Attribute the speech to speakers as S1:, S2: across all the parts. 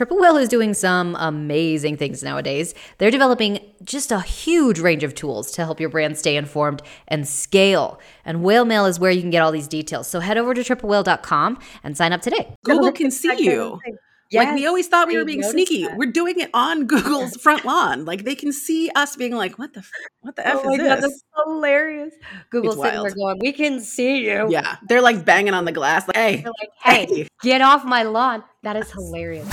S1: Triple Whale is doing some amazing things nowadays. They're developing just a huge range of tools to help your brand stay informed and scale. And Whale Mail is where you can get all these details. So head over to triplewhale.com and sign up today.
S2: Google can see you. Yes, like we always thought we were being sneaky. That. We're doing it on Google's front lawn. Like they can see us being like, "What the, f- what the oh f is this?" God, that's
S1: hilarious. Google sitting there going, "We can see you."
S2: Yeah, they're like banging on the glass. Like, hey,
S1: like, hey, hey, get off my lawn. That is hilarious.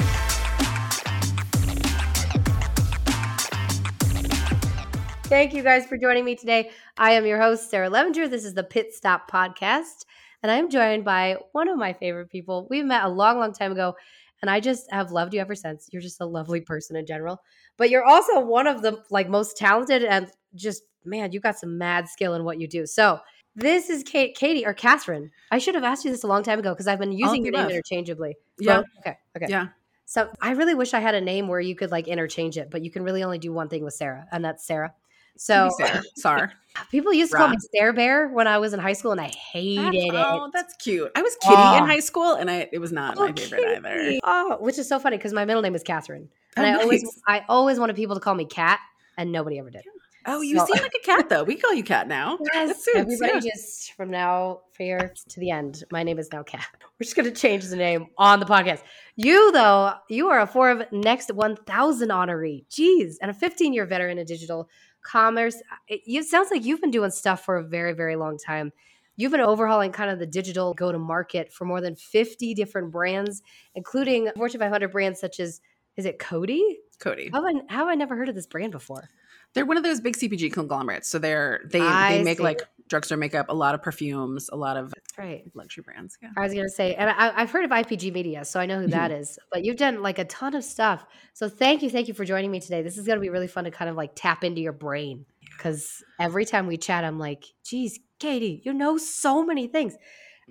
S1: Thank you guys for joining me today. I am your host, Sarah Levinger. This is the Pit Stop Podcast, and I'm joined by one of my favorite people. We met a long, long time ago and I just have loved you ever since. You're just a lovely person in general. But you're also one of the like most talented and just man, you got some mad skill in what you do. So this is Kate, Katie or Catherine. I should have asked you this a long time ago because I've been using your name interchangeably.
S2: Yeah.
S1: okay. Okay.
S2: Yeah.
S1: So I really wish I had a name where you could like interchange it, but you can really only do one thing with Sarah, and that's Sarah. So
S2: Sarah.
S1: People used to call me Stare Bear when I was in high school, and I hated
S2: that's,
S1: it.
S2: Oh, that's cute. I was Kitty oh. in high school, and I it was not oh, my favorite Kitty. either.
S1: Oh, which is so funny because my middle name is Catherine, and oh, I nice. always I always wanted people to call me Cat, and nobody ever did.
S2: Oh, you so, seem like a cat though. We call you Cat now.
S1: Yes, everybody yeah. just from now here to the end. My name is now Cat. We're just gonna change the name on the podcast. You though, you are a Forbes Next 1000 honoree. Jeez, and a 15 year veteran in digital commerce. It, it sounds like you've been doing stuff for a very, very long time. You've been overhauling kind of the digital go to market for more than 50 different brands, including Fortune 500 brands such as, is it Coty?
S2: Coty.
S1: How have, I, how have I never heard of this brand before?
S2: They're one of those big CPG conglomerates. So they're they I they make see. like drugstore makeup, a lot of perfumes, a lot of
S1: right.
S2: luxury brands.
S1: Yeah. I was gonna say, and I, have heard of IPG Media, so I know who that mm-hmm. is. But you've done like a ton of stuff. So thank you, thank you for joining me today. This is gonna be really fun to kind of like tap into your brain because every time we chat, I'm like, geez, Katie, you know so many things.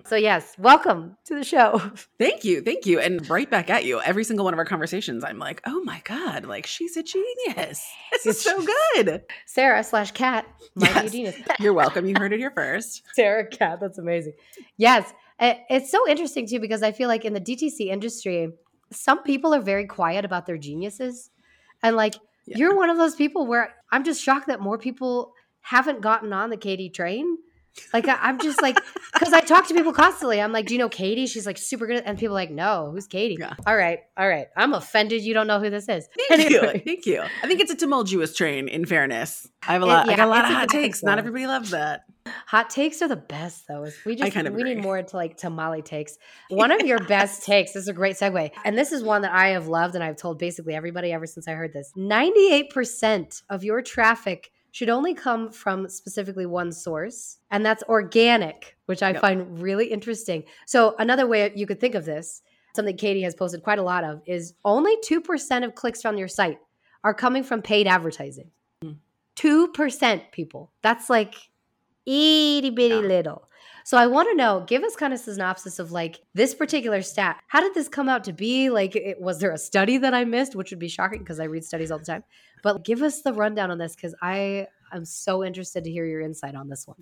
S1: So, yes, welcome to the show.
S2: Thank you. Thank you. And right back at you. Every single one of our conversations, I'm like, oh my God, like she's a genius. This is so good.
S1: Sarah slash cat, might yes. be a genius.
S2: You're welcome. You heard it here first.
S1: Sarah cat. That's amazing. Yes. It's so interesting too, because I feel like in the DTC industry, some people are very quiet about their geniuses. And like, yeah. you're one of those people where I'm just shocked that more people haven't gotten on the Katie train like I, am just like, because I talk to people constantly. I'm like, do you know Katie? She's like super good, and people like, no, who's Katie? Yeah. All right, all right. I'm offended. You don't know who this is.
S2: Thank anyway. you, thank you. I think it's a tumultuous train. In fairness, I have a lot. It, yeah, I got a lot of hot takes. Not everybody loves that.
S1: Hot takes are the best, though. we just kind of we agree. need more to like tamale takes. One of your best takes. This is a great segue, and this is one that I have loved, and I've told basically everybody ever since I heard this. Ninety eight percent of your traffic should only come from specifically one source, and that's organic, which I yep. find really interesting. So, another way you could think of this, something Katie has posted quite a lot of, is only 2% of clicks on your site are coming from paid advertising. Mm. 2% people. That's like itty bitty yeah. little. So I want to know, give us kind of synopsis of like this particular stat. How did this come out to be? Like, it, was there a study that I missed, which would be shocking because I read studies all the time. But give us the rundown on this because I am so interested to hear your insight on this one.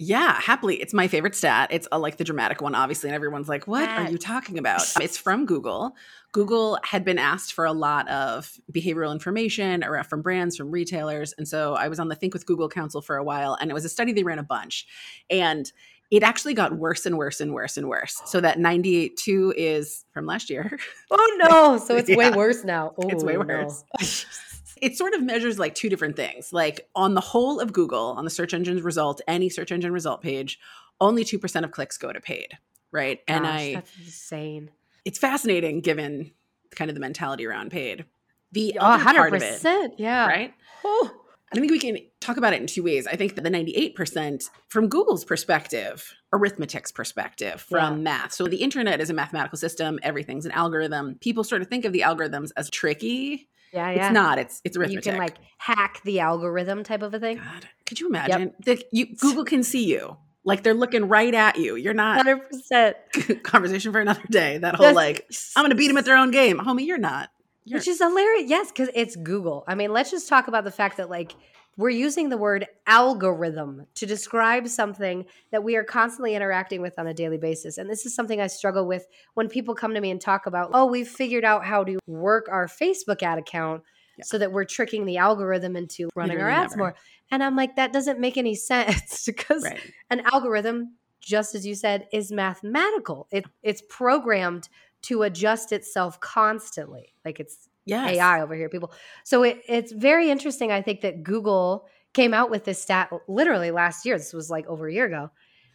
S2: Yeah, happily. It's my favorite stat. It's a, like the dramatic one, obviously. And everyone's like, what are you talking about? Um, it's from Google. Google had been asked for a lot of behavioral information or from brands, from retailers. And so I was on the Think with Google Council for a while, and it was a study they ran a bunch. And it actually got worse and worse and worse and worse. So that 98.2 is from last year.
S1: Oh no. So it's yeah. way worse now.
S2: Oh, it's way oh, worse. No. it sort of measures like two different things. Like on the whole of Google, on the search engine's result, any search engine result page, only 2% of clicks go to paid, right?
S1: Gosh, and I that's insane.
S2: It's fascinating given kind of the mentality around paid. The oh, other 100%, part of it,
S1: yeah.
S2: Right? Oh. I think we can talk about it in two ways. I think that the 98% from Google's perspective, arithmetic's perspective, from yeah. math. So the internet is a mathematical system, everything's an algorithm. People sort of think of the algorithms as tricky
S1: yeah, yeah.
S2: It's not. It's it's arithmetic.
S1: You can like hack the algorithm type of a thing.
S2: God, could you imagine? Yep. The, you, Google can see you. Like they're looking right at you. You're not.
S1: Hundred percent.
S2: Conversation for another day. That whole like, I'm going to beat them at their own game, homie. You're not. You're-
S1: Which is hilarious. Yes, because it's Google. I mean, let's just talk about the fact that like we're using the word algorithm to describe something that we are constantly interacting with on a daily basis. And this is something I struggle with when people come to me and talk about, oh, we've figured out how to work our Facebook ad account yeah. so that we're tricking the algorithm into running Literally our ads never. more. And I'm like, that doesn't make any sense because right. an algorithm, just as you said, is mathematical. It, it's programmed to adjust itself constantly. Like it's yes. AI over here, people. So it, it's very interesting. I think that Google came out with this stat literally last year. This was like over a year ago,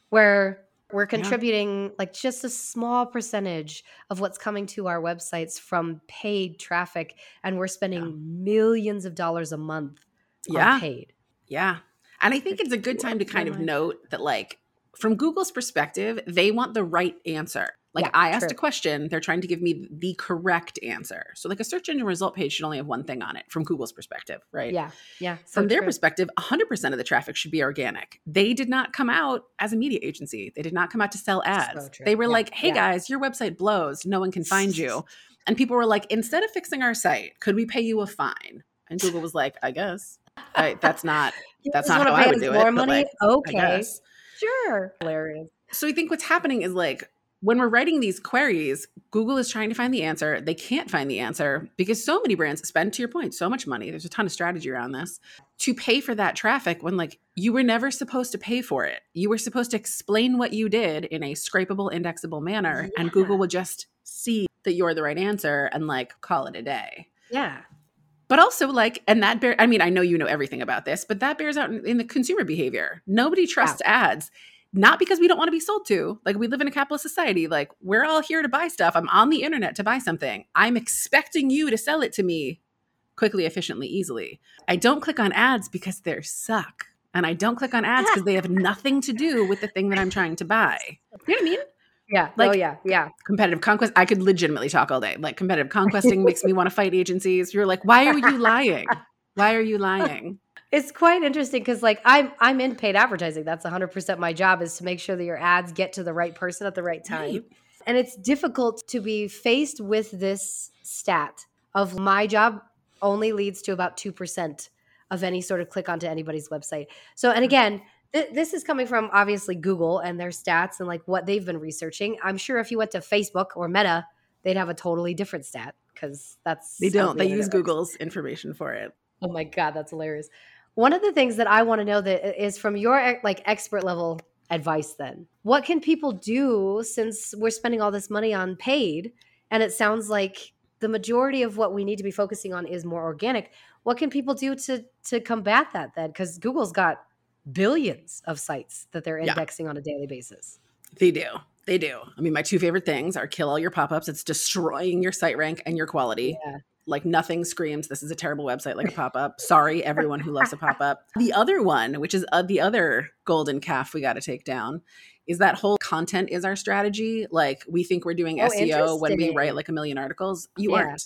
S1: where we're contributing yeah. like just a small percentage of what's coming to our websites from paid traffic, and we're spending yeah. millions of dollars a month yeah. paid.
S2: Yeah. And I think it's a good time to kind of note that, like, from Google's perspective, they want the right answer. Like yeah, I asked true. a question, they're trying to give me the correct answer. So like a search engine result page should only have one thing on it from Google's perspective, right?
S1: Yeah. Yeah.
S2: So from their true. perspective, 100% of the traffic should be organic. They did not come out as a media agency. They did not come out to sell ads. So they were yeah. like, "Hey yeah. guys, your website blows. No one can find you." And people were like, "Instead of fixing our site, could we pay you a fine?" And Google was like, "I guess." Right, that's not that's not how I would do more it. Money? Like,
S1: okay. Sure. Hilarious.
S2: So I think what's happening is like when we're writing these queries, Google is trying to find the answer. They can't find the answer because so many brands spend, to your point, so much money. There's a ton of strategy around this to pay for that traffic when, like, you were never supposed to pay for it. You were supposed to explain what you did in a scrapable, indexable manner, yeah. and Google will just see that you're the right answer and, like, call it a day.
S1: Yeah.
S2: But also, like, and that bear, I mean, I know you know everything about this, but that bears out in, in the consumer behavior. Nobody trusts yeah. ads not because we don't want to be sold to. Like we live in a capitalist society. Like we're all here to buy stuff. I'm on the internet to buy something. I'm expecting you to sell it to me quickly, efficiently, easily. I don't click on ads because they suck. And I don't click on ads because they have nothing to do with the thing that I'm trying to buy. You know what I mean?
S1: Yeah. Oh, like, oh, yeah. Yeah.
S2: Competitive conquest. I could legitimately talk all day. Like competitive conquesting makes me want to fight agencies. You're like, why are you lying? Why are you lying?
S1: It's quite interesting because like I'm I'm in paid advertising. That's 100% my job is to make sure that your ads get to the right person at the right time. Right. And it's difficult to be faced with this stat of my job only leads to about 2% of any sort of click onto anybody's website. So and mm-hmm. again, th- this is coming from obviously Google and their stats and like what they've been researching. I'm sure if you went to Facebook or Meta, they'd have a totally different stat because that's
S2: They don't. They use Google's information for it.
S1: Oh my god, that's hilarious. One of the things that I want to know that is from your eh, like expert level advice then. What can people do since we're spending all this money on paid and it sounds like the majority of what we need to be focusing on is more organic. What can people do to to combat that then? Cuz Google's got billions of sites that they're indexing yeah. on a daily basis.
S2: They do. They do. I mean, my two favorite things are kill all your pop-ups. It's destroying your site rank and your quality. Yeah like nothing screams this is a terrible website like a pop-up. Sorry everyone who loves a pop-up. The other one which is uh, the other golden calf we got to take down is that whole content is our strategy. Like we think we're doing oh, seo when we write like a million articles. You yeah. aren't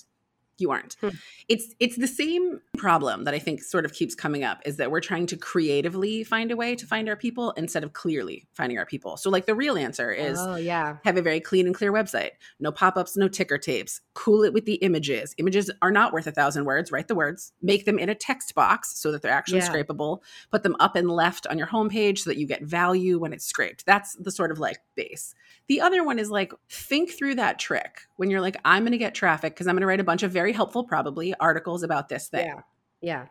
S2: you aren't. Hmm. It's it's the same problem that I think sort of keeps coming up is that we're trying to creatively find a way to find our people instead of clearly finding our people. So like the real answer is
S1: oh, yeah.
S2: have a very clean and clear website. No pop-ups, no ticker tapes. Cool it with the images. Images are not worth a thousand words. Write the words. Make them in a text box so that they're actually yeah. scrapable. Put them up and left on your homepage so that you get value when it's scraped. That's the sort of like base. The other one is like think through that trick when you're like, I'm going to get traffic because I'm going to write a bunch of very helpful, probably articles about this thing.
S1: Yeah. Yeah.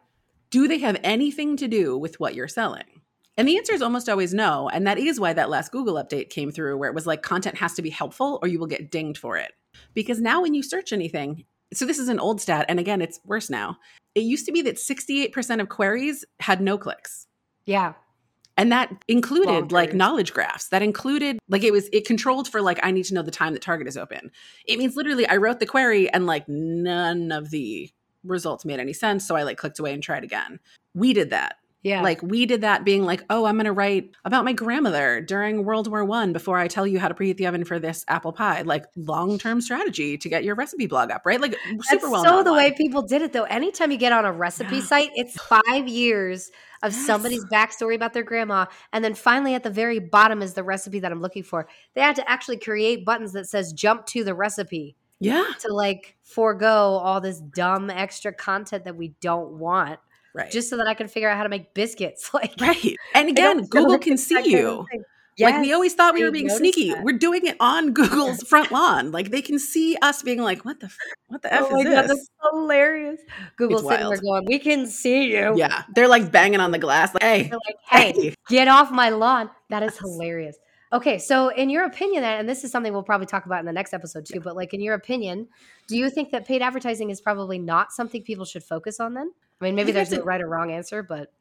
S2: Do they have anything to do with what you're selling? And the answer is almost always no. And that is why that last Google update came through where it was like content has to be helpful or you will get dinged for it. Because now when you search anything, so this is an old stat, and again, it's worse now. It used to be that 68% of queries had no clicks.
S1: Yeah.
S2: And that included like knowledge graphs. That included like it was it controlled for like I need to know the time that Target is open. It means literally I wrote the query and like none of the results made any sense. So I like clicked away and tried again. We did that.
S1: Yeah.
S2: Like we did that being like, oh, I'm gonna write about my grandmother during World War One before I tell you how to preheat the oven for this apple pie. Like long-term strategy to get your recipe blog up, right? Like super
S1: That's
S2: well.
S1: So the one. way people did it though. Anytime you get on a recipe yeah. site, it's five years of yes. somebody's backstory about their grandma. And then finally at the very bottom is the recipe that I'm looking for. They had to actually create buttons that says jump to the recipe.
S2: Yeah.
S1: To like forego all this dumb extra content that we don't want.
S2: Right.
S1: just so that I can figure out how to make biscuits. Like,
S2: right. And again, Google can see you. Yes, like we always thought we were being sneaky. That. We're doing it on Google's front lawn. Like they can see us being like, "What the, f- what the f oh is this?" That's
S1: hilarious. Google it's sitting there going, "We can see you."
S2: Yeah, they're like banging on the glass, like, "Hey,
S1: like, hey, hey, get off my lawn." That is hilarious. Okay, so in your opinion, and this is something we'll probably talk about in the next episode too, but like in your opinion, do you think that paid advertising is probably not something people should focus on then? I mean, maybe I there's a right or wrong answer, but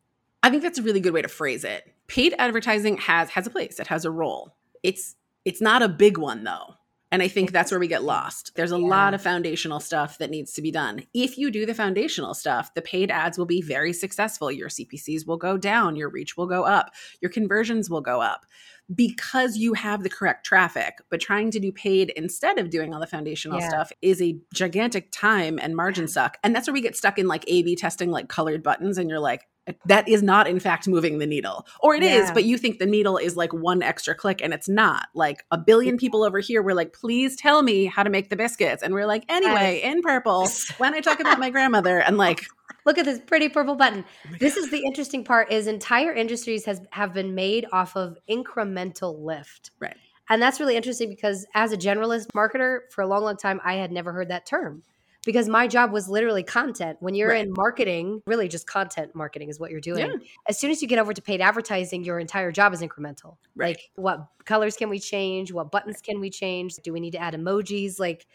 S2: I think that's a really good way to phrase it. Paid advertising has has a place, it has a role. It's it's not a big one though. And I think that's where we get lost. There's a yeah. lot of foundational stuff that needs to be done. If you do the foundational stuff, the paid ads will be very successful. Your CPCs will go down, your reach will go up, your conversions will go up because you have the correct traffic. But trying to do paid instead of doing all the foundational yeah. stuff is a gigantic time and margin suck. And that's where we get stuck in like A B testing, like colored buttons. And you're like, that is not in fact moving the needle. Or it yeah. is, but you think the needle is like one extra click and it's not. Like a billion people over here were like please tell me how to make the biscuits. And we're like anyway in purple when i talk about my grandmother. And like
S1: look at this pretty purple button. Oh this is the interesting part is entire industries has have been made off of incremental lift.
S2: Right.
S1: And that's really interesting because as a generalist marketer for a long long time i had never heard that term because my job was literally content. When you're right. in marketing, really just content marketing is what you're doing. Yeah. As soon as you get over to paid advertising, your entire job is incremental.
S2: Right.
S1: Like what colors can we change? What buttons can we change? Do we need to add emojis? Like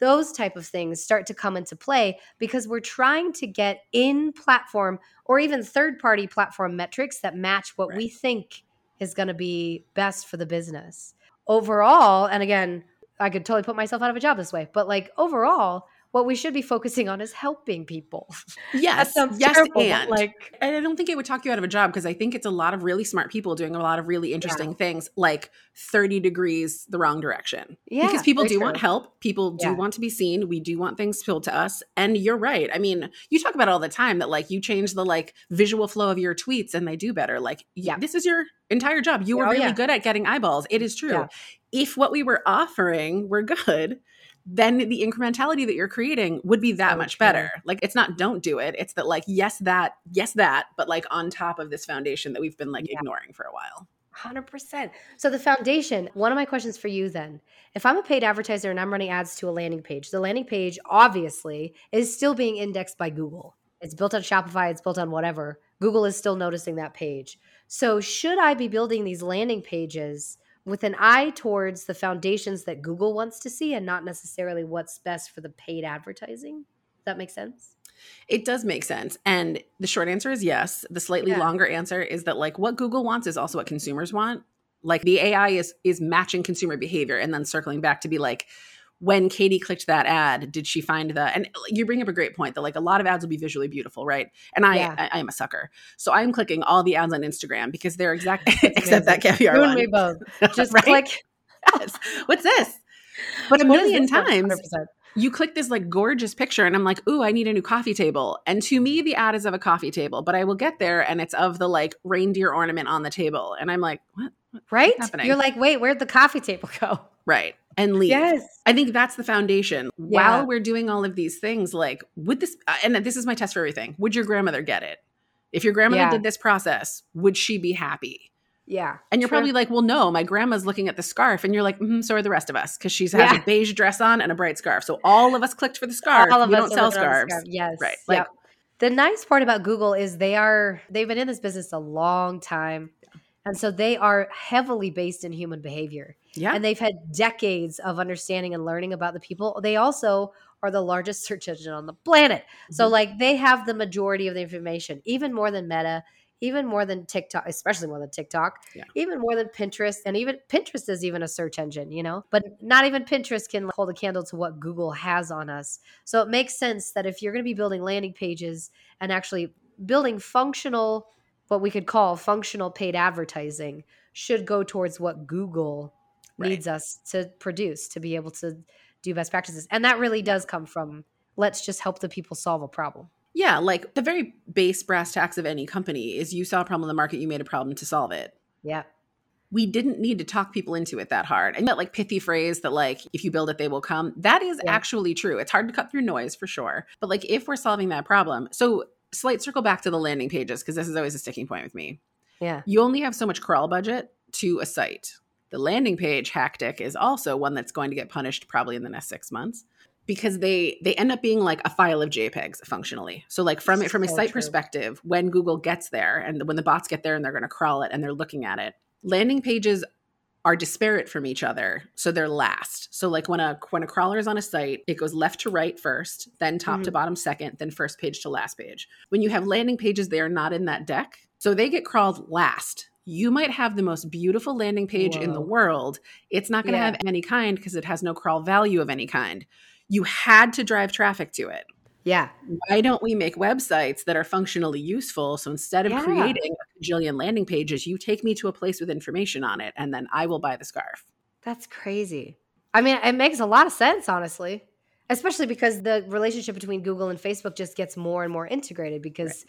S1: those type of things start to come into play because we're trying to get in platform or even third party platform metrics that match what right. we think is going to be best for the business. Overall, and again, I could totally put myself out of a job this way, but like overall, what we should be focusing on is helping people.
S2: Yes, yes, terrible, and like, and I don't think it would talk you out of a job because I think it's a lot of really smart people doing a lot of really interesting yeah. things, like thirty degrees the wrong direction. Yeah, because people do true. want help, people do yeah. want to be seen, we do want things told to us, and you're right. I mean, you talk about all the time that like you change the like visual flow of your tweets and they do better. Like, yeah, this is your entire job. You were oh, really yeah. good at getting eyeballs. It is true. If what we were offering were good then the incrementality that you're creating would be that much better. Like it's not don't do it. It's that like yes that, yes that, but like on top of this foundation that we've been like yeah. ignoring for a while.
S1: 100%. So the foundation, one of my questions for you then, if I'm a paid advertiser and I'm running ads to a landing page, the landing page obviously is still being indexed by Google. It's built on Shopify, it's built on whatever. Google is still noticing that page. So should I be building these landing pages with an eye towards the foundations that Google wants to see and not necessarily what's best for the paid advertising. Does that make sense?
S2: It does make sense. And the short answer is yes. The slightly yeah. longer answer is that like what Google wants is also what consumers want. Like the AI is is matching consumer behavior and then circling back to be like when Katie clicked that ad, did she find the and you bring up a great point that like a lot of ads will be visually beautiful, right? And I yeah. I, I, am a sucker. So I'm clicking all the ads on Instagram because they're exact except that caviar one.
S1: me both. Just right? click
S2: yes. What's this? But a million times 100%. you click this like gorgeous picture and I'm like, "Ooh, I need a new coffee table." And to me the ad is of a coffee table, but I will get there and it's of the like reindeer ornament on the table and I'm like, "What?"
S1: right? You're like, "Wait, where'd the coffee table go?"
S2: Right and leave. Yes. I think that's the foundation. Yeah. While we're doing all of these things, like, would this, uh, and this is my test for everything, would your grandmother get it? If your grandmother yeah. did this process, would she be happy?
S1: Yeah.
S2: And you're probably like, well, no, my grandma's looking at the scarf. And you're like, mm-hmm, so are the rest of us because she has yeah. a beige dress on and a bright scarf. So all of us clicked for the scarf. All of we us don't sell scarves. Scarf.
S1: Yes.
S2: Right.
S1: Like, yep. The nice part about Google is they are, they've been in this business a long time. And so they are heavily based in human behavior.
S2: Yeah.
S1: And they've had decades of understanding and learning about the people. They also are the largest search engine on the planet. Mm-hmm. So, like, they have the majority of the information, even more than Meta, even more than TikTok, especially more than TikTok, yeah. even more than Pinterest. And even Pinterest is even a search engine, you know, but not even Pinterest can hold a candle to what Google has on us. So, it makes sense that if you're going to be building landing pages and actually building functional, what we could call functional paid advertising, should go towards what Google right. needs us to produce to be able to do best practices. And that really does come from let's just help the people solve a problem.
S2: Yeah, like the very base brass tacks of any company is you saw a problem in the market, you made a problem to solve it.
S1: Yeah.
S2: We didn't need to talk people into it that hard. And that like pithy phrase that like if you build it, they will come. That is yeah. actually true. It's hard to cut through noise for sure. But like if we're solving that problem, so slight circle back to the landing pages because this is always a sticking point with me.
S1: Yeah.
S2: You only have so much crawl budget to a site. The landing page hactic is also one that's going to get punished probably in the next six months because they they end up being like a file of JPEGs functionally. So like from it from a site true. perspective, when Google gets there and when the bots get there and they're going to crawl it and they're looking at it, landing pages are disparate from each other so they're last so like when a when a crawler is on a site it goes left to right first then top mm-hmm. to bottom second then first page to last page when you have landing pages they are not in that deck so they get crawled last you might have the most beautiful landing page Whoa. in the world it's not going to yeah. have any kind because it has no crawl value of any kind you had to drive traffic to it
S1: yeah.
S2: Why don't we make websites that are functionally useful? So instead of yeah. creating a bajillion landing pages, you take me to a place with information on it and then I will buy the scarf.
S1: That's crazy. I mean, it makes a lot of sense, honestly, especially because the relationship between Google and Facebook just gets more and more integrated because right.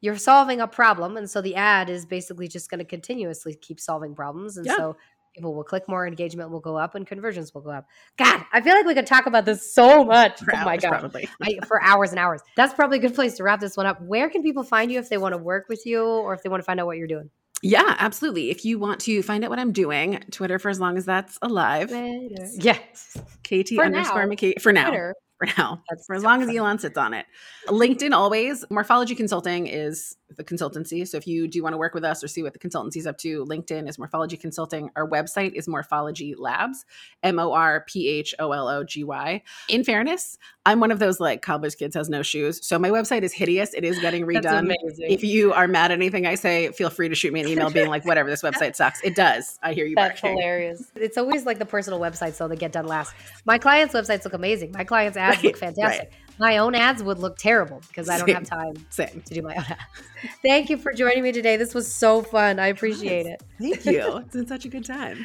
S1: You're solving a problem. And so the ad is basically just going to continuously keep solving problems. And yeah. so people will click more, engagement will go up, and conversions will go up. God, I feel like we could talk about this so much. For oh my god, I, for hours and hours. That's probably a good place to wrap this one up. Where can people find you if they want to work with you or if they want to find out what you're doing?
S2: Yeah, absolutely. If you want to find out what I'm doing, Twitter for as long as that's alive.
S1: Twitter. Yes.
S2: KT for underscore now. McKay for now. Twitter. For now. That's for as long as Elon sits on it. LinkedIn always. Morphology Consulting is the consultancy. So if you do want to work with us or see what the consultancy is up to, LinkedIn is Morphology Consulting. Our website is Morphology Labs, M O R P H O L O G Y. In fairness, I'm one of those like cobbler's kids has no shoes. So my website is hideous. It is getting redone. If you are mad at anything I say, feel free to shoot me an email being like, whatever, this website sucks. It does. I hear you.
S1: That's barking. hilarious. It's always like the personal websites though that get done last. My clients' websites look amazing. My clients' ads right, look fantastic. Right my own ads would look terrible because I don't have time
S2: Same.
S1: to do my own ads. Thank you for joining me today. This was so fun. I appreciate it.
S2: Thank you. It's been such a good time.